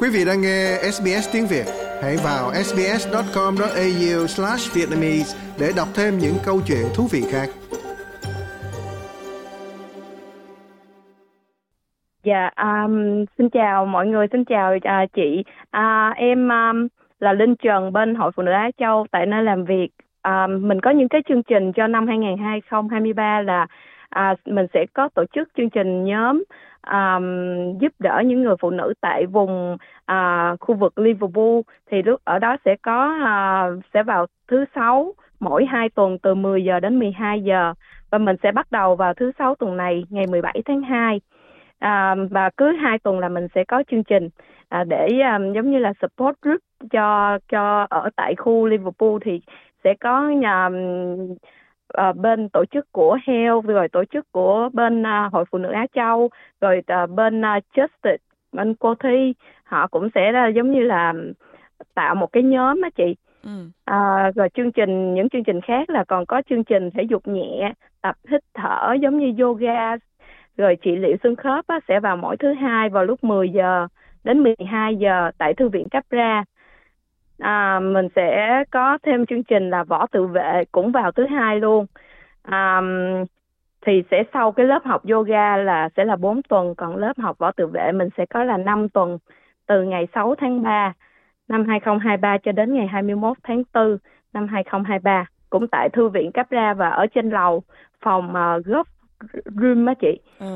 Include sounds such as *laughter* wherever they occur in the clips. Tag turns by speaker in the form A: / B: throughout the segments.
A: Quý vị đang nghe SBS tiếng Việt, hãy vào sbs.com.au/vietnamese để đọc thêm những câu chuyện thú vị khác.
B: Dạ, um, xin chào mọi người, xin chào uh, chị. Uh, em um, là Linh Trần bên Hội Phụ nữ Á Châu tại nơi làm việc. Um, mình có những cái chương trình cho năm 2023 là à, mình sẽ có tổ chức chương trình nhóm um, giúp đỡ những người phụ nữ tại vùng uh, khu vực Liverpool. Thì lúc ở đó sẽ có uh, sẽ vào thứ sáu mỗi hai tuần từ 10 giờ đến 12 giờ. Và mình sẽ bắt đầu vào thứ sáu tuần này ngày 17 tháng 2 à, và cứ hai tuần là mình sẽ có chương trình à, để um, giống như là support group cho cho ở tại khu Liverpool. Thì sẽ có nhà uh, bên tổ chức của Health rồi tổ chức của bên uh, Hội Phụ nữ Á Châu rồi uh, bên uh, Justice bên cô thi. Họ cũng sẽ là giống như là tạo một cái nhóm á chị. Ừ. à, rồi chương trình những chương trình khác là còn có chương trình thể dục nhẹ tập hít thở giống như yoga rồi trị liệu xương khớp á, sẽ vào mỗi thứ hai vào lúc 10 giờ đến 12 giờ tại thư viện Capra à, mình sẽ có thêm chương trình là võ tự vệ cũng vào thứ hai luôn à, thì sẽ sau cái lớp học yoga là sẽ là 4 tuần còn lớp học võ tự vệ mình sẽ có là 5 tuần từ ngày 6 tháng 3 năm 2023 cho đến ngày 21 tháng 4 năm 2023 cũng tại thư viện Capra và ở trên lầu phòng ờ, uh, golf room á chị. Ừ.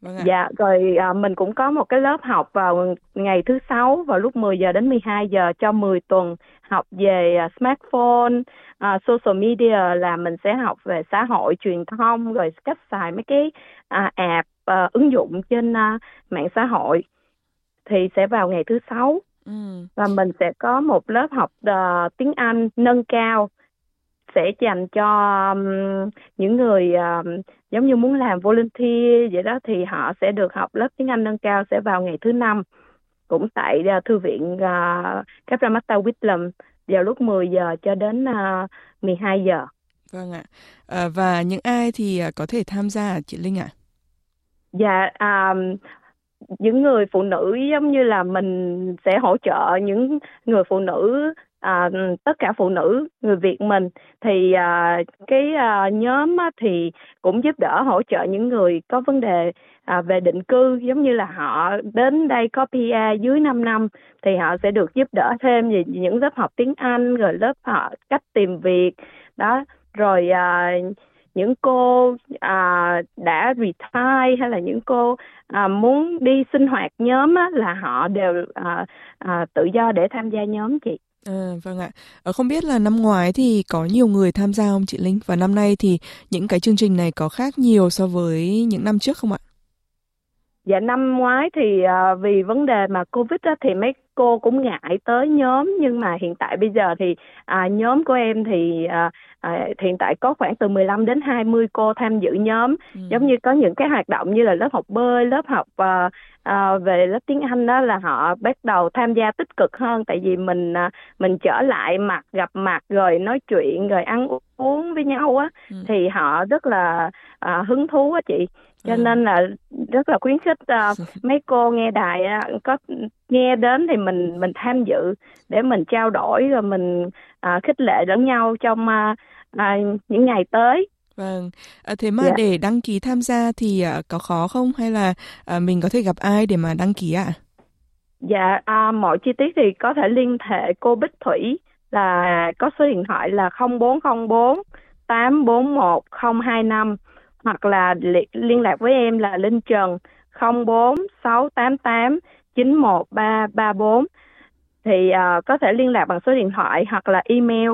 B: Vâng ạ. Dạ, rồi à, mình cũng có một cái lớp học vào ngày thứ sáu vào lúc 10 giờ đến 12 giờ cho 10 tuần học về à, smartphone, à, social media là mình sẽ học về xã hội truyền thông rồi cách xài mấy cái à, app à, ứng dụng trên à, mạng xã hội thì sẽ vào ngày thứ sáu ừ. và mình sẽ có một lớp học uh, tiếng Anh nâng cao sẽ dành cho um, những người uh, giống như muốn làm volunteer vậy đó thì họ sẽ được học lớp tiếng Anh nâng cao sẽ vào ngày thứ năm cũng tại uh, thư viện uh, Capramata Whitlam vào lúc 10 giờ cho đến uh, 12 giờ.
C: Vâng ạ. À, và những ai thì có thể tham gia chị Linh ạ? À?
B: Dạ, um, những người phụ nữ giống như là mình sẽ hỗ trợ những người phụ nữ à, tất cả phụ nữ người Việt mình thì à, cái à, nhóm á, thì cũng giúp đỡ hỗ trợ những người có vấn đề à, về định cư giống như là họ đến đây có PA dưới 5 năm thì họ sẽ được giúp đỡ thêm về những lớp học tiếng Anh rồi lớp họ cách tìm việc đó rồi à, những cô à, đã retire hay là những cô à, muốn đi sinh hoạt nhóm á, là họ đều à, à, tự do để tham gia nhóm chị.
C: À, vâng ạ. À, không biết là năm ngoái thì có nhiều người tham gia không chị Linh? Và năm nay thì những cái chương trình này có khác nhiều so với những năm trước không ạ?
B: Dạ năm ngoái thì à, vì vấn đề mà Covid á, thì mấy cô cũng ngại tới nhóm nhưng mà hiện tại bây giờ thì à, nhóm của em thì à, à, hiện tại có khoảng từ 15 đến 20 cô tham dự nhóm ừ. giống như có những cái hoạt động như là lớp học bơi, lớp học à, à, về lớp tiếng Anh đó là họ bắt đầu tham gia tích cực hơn tại vì mình à, mình trở lại mặt gặp mặt rồi nói chuyện rồi ăn uống với nhau á ừ. thì họ rất là à, hứng thú á chị cho ừ. nên là rất là khuyến khích uh, *laughs* mấy cô nghe đài uh, có nghe đến thì mình mình tham dự để mình trao đổi rồi mình uh, khích lệ lẫn nhau trong uh, uh, những ngày tới
C: Vâng, à, thế mà dạ. để đăng ký tham gia thì uh, có khó không hay là uh, mình có thể gặp ai để mà đăng ký ạ? À?
B: Dạ, à, mọi chi tiết thì có thể liên hệ cô Bích Thủy là có số điện thoại là 0404 841 025 hoặc là liên lạc với em là Linh Trần 04 688 91334 thì uh, có thể liên lạc bằng số điện thoại hoặc là email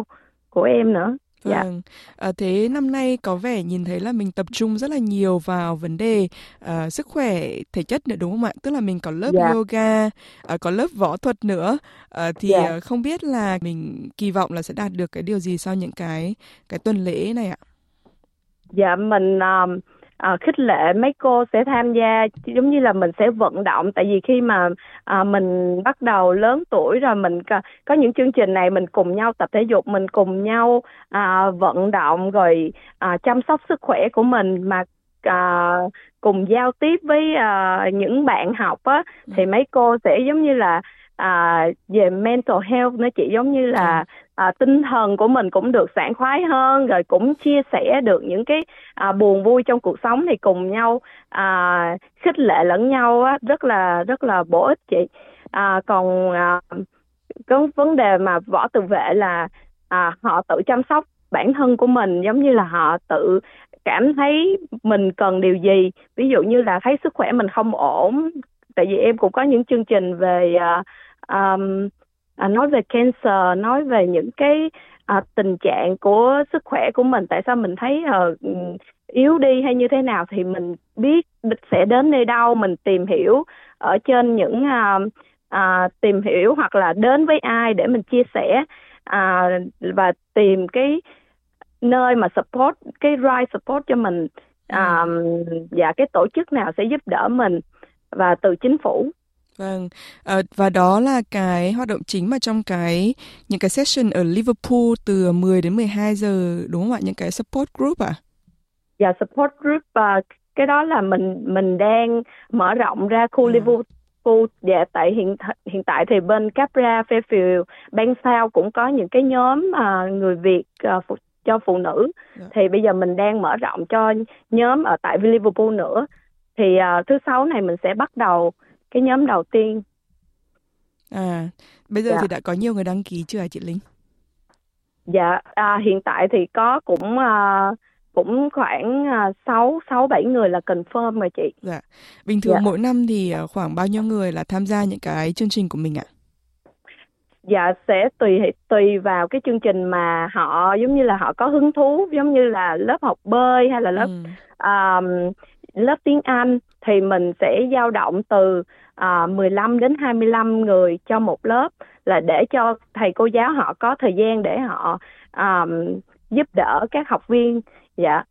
B: của em nữa.
C: Dạ. Vâng. À, thế năm nay có vẻ nhìn thấy là mình tập trung rất là nhiều vào vấn đề uh, sức khỏe thể chất nữa đúng không ạ? Tức là mình có lớp dạ. yoga, uh, có lớp võ thuật nữa. Uh, thì dạ. uh, không biết là mình kỳ vọng là sẽ đạt được cái điều gì sau những cái cái tuần lễ này ạ?
B: Dạ mình uh, uh, khích lệ mấy cô sẽ tham gia giống như là mình sẽ vận động. Tại vì khi mà uh, mình bắt đầu lớn tuổi rồi mình có, có những chương trình này mình cùng nhau tập thể dục mình cùng nhau uh, vận động rồi uh, chăm sóc sức khỏe của mình mà uh, cùng giao tiếp với uh, những bạn học á thì mấy cô sẽ giống như là à, về mental health nó chỉ giống như là à, tinh thần của mình cũng được sảng khoái hơn rồi cũng chia sẻ được những cái à, buồn vui trong cuộc sống thì cùng nhau à, khích lệ lẫn nhau á, rất là rất là bổ ích chị. À, còn à, cái vấn đề mà võ tự vệ là à, họ tự chăm sóc bản thân của mình giống như là họ tự cảm thấy mình cần điều gì. Ví dụ như là thấy sức khỏe mình không ổn tại vì em cũng có những chương trình về uh, um, uh, nói về cancer nói về những cái uh, tình trạng của sức khỏe của mình tại sao mình thấy uh, yếu đi hay như thế nào thì mình biết sẽ đến nơi đâu mình tìm hiểu ở trên những uh, uh, tìm hiểu hoặc là đến với ai để mình chia sẻ uh, và tìm cái nơi mà support cái right support cho mình um, và cái tổ chức nào sẽ giúp đỡ mình và từ chính phủ
C: Vâng, à, và đó là cái hoạt động chính mà trong cái những cái session ở Liverpool từ 10 đến 12 giờ đúng không ạ? Những cái support group à?
B: Dạ yeah, support group và uh, cái đó là mình mình đang mở rộng ra khu à. Liverpool dạ tại hiện hiện tại thì bên Capra Fairfield ban sau cũng có những cái nhóm uh, người Việt uh, cho phụ nữ yeah. Dạ. thì bây giờ mình đang mở rộng cho nhóm ở tại Liverpool nữa thì uh, thứ sáu này mình sẽ bắt đầu cái nhóm đầu tiên
C: à bây giờ dạ. thì đã có nhiều người đăng ký chưa hả chị Linh
B: dạ à, hiện tại thì có cũng uh, cũng khoảng sáu sáu bảy người là confirm rồi chị.
C: Dạ. Bình thường dạ. mỗi năm thì khoảng bao nhiêu người là tham gia những cái chương trình của mình ạ?
B: dạ sẽ tùy tùy vào cái chương trình mà họ giống như là họ có hứng thú giống như là lớp học bơi hay là lớp ừ. um, lớp tiếng Anh thì mình sẽ dao động từ uh, 15 đến 25 người cho một lớp là để cho thầy cô giáo họ có thời gian để họ um, giúp đỡ các học viên dạ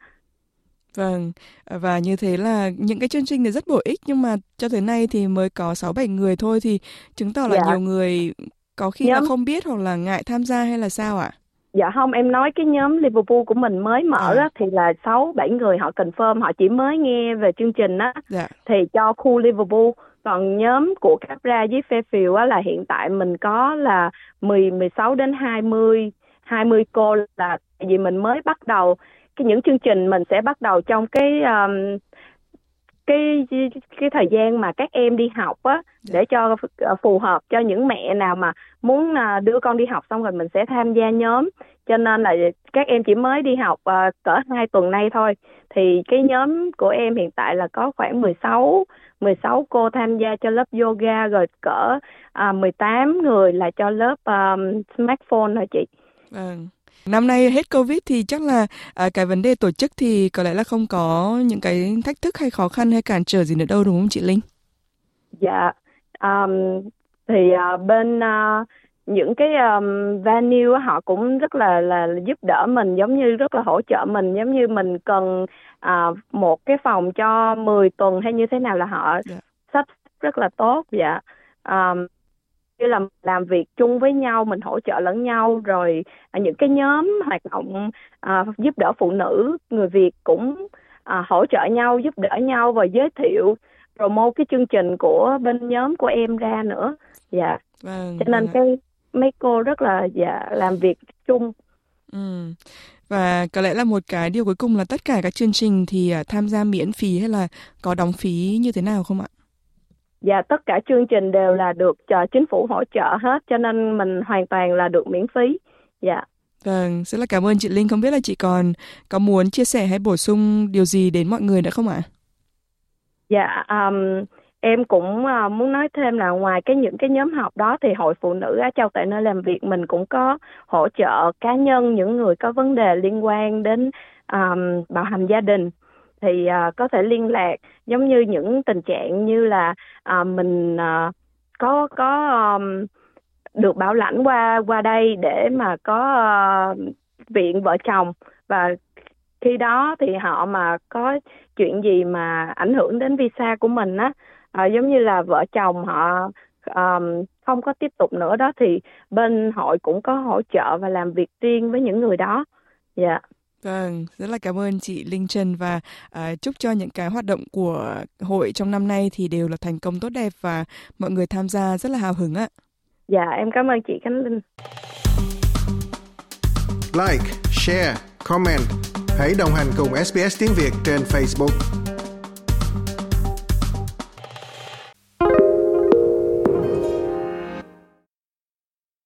C: Vâng, và như thế là những cái chương trình này rất bổ ích nhưng mà cho tới nay thì mới có 6 7 người thôi thì chứng tỏ là dạ. nhiều người có khi nhóm... là không biết hoặc là ngại tham gia hay là sao ạ?
B: Dạ không, em nói cái nhóm Liverpool của mình mới mở à. á, thì là 6 7 người họ confirm, họ chỉ mới nghe về chương trình á dạ. thì cho khu Liverpool. Còn nhóm của Capra với Fairfield á là hiện tại mình có là 10 16 đến 20 20 cô là vì mình mới bắt đầu cái những chương trình mình sẽ bắt đầu trong cái um, cái cái thời gian mà các em đi học á dạ. để cho ờ, phù hợp cho những mẹ nào mà muốn à, đưa con đi học xong rồi mình sẽ tham gia nhóm cho nên là các em chỉ mới đi học uh, cỡ hai tuần nay thôi thì cái nhóm của em hiện tại là có khoảng 16 16 cô tham gia cho lớp yoga rồi cỡ uh, 18 người là cho lớp um, smartphone thôi chị.
C: Vâng. Năm nay hết Covid thì chắc là à, cái vấn đề tổ chức thì có lẽ là không có những cái thách thức hay khó khăn hay cản trở gì nữa đâu đúng không chị Linh?
B: Dạ, um, thì uh, bên uh, những cái um, venue họ cũng rất là là giúp đỡ mình giống như rất là hỗ trợ mình giống như mình cần uh, một cái phòng cho 10 tuần hay như thế nào là họ yeah. Dạ. sắp rất là tốt dạ um, như là làm việc chung với nhau mình hỗ trợ lẫn nhau rồi à, những cái nhóm hoạt động à, giúp đỡ phụ nữ người việt cũng à, hỗ trợ nhau giúp đỡ nhau và giới thiệu promote cái chương trình của bên nhóm của em ra nữa dạ vâng, cho nên vâng cái mấy cô rất là dạ làm việc chung
C: ừ. và có lẽ là một cái điều cuối cùng là tất cả các chương trình thì uh, tham gia miễn phí hay là có đóng phí như thế nào không ạ
B: Dạ tất cả chương trình đều là được uh, chính phủ hỗ trợ hết cho nên mình hoàn toàn là được miễn phí. Dạ.
C: Vâng, rất là cảm ơn chị Linh. Không biết là chị còn có muốn chia sẻ hay bổ sung điều gì đến mọi người nữa không ạ?
B: Dạ, um, em cũng ờ, muốn nói thêm là ngoài cái những cái nhóm học đó thì hội phụ nữ ở châu tại nơi làm việc mình cũng có hỗ trợ cá nhân những người có vấn đề liên quan đến um, bạo hành gia đình. Thì uh, có thể liên lạc giống như những tình trạng như là uh, mình uh, có có um, được bảo lãnh qua qua đây để mà có uh, viện vợ chồng. Và khi đó thì họ mà có chuyện gì mà ảnh hưởng đến visa của mình á uh, giống như là vợ chồng họ um, không có tiếp tục nữa đó thì bên hội cũng có hỗ trợ và làm việc riêng với những người đó dạ yeah.
C: Vâng, rất là cảm ơn chị Linh Trần và uh, chúc cho những cái hoạt động của hội trong năm nay thì đều là thành công tốt đẹp và mọi người tham gia rất là hào hứng ạ.
B: Dạ, em cảm ơn chị Khánh Linh.
A: Like, share, comment. Hãy đồng hành cùng SBS tiếng Việt trên Facebook.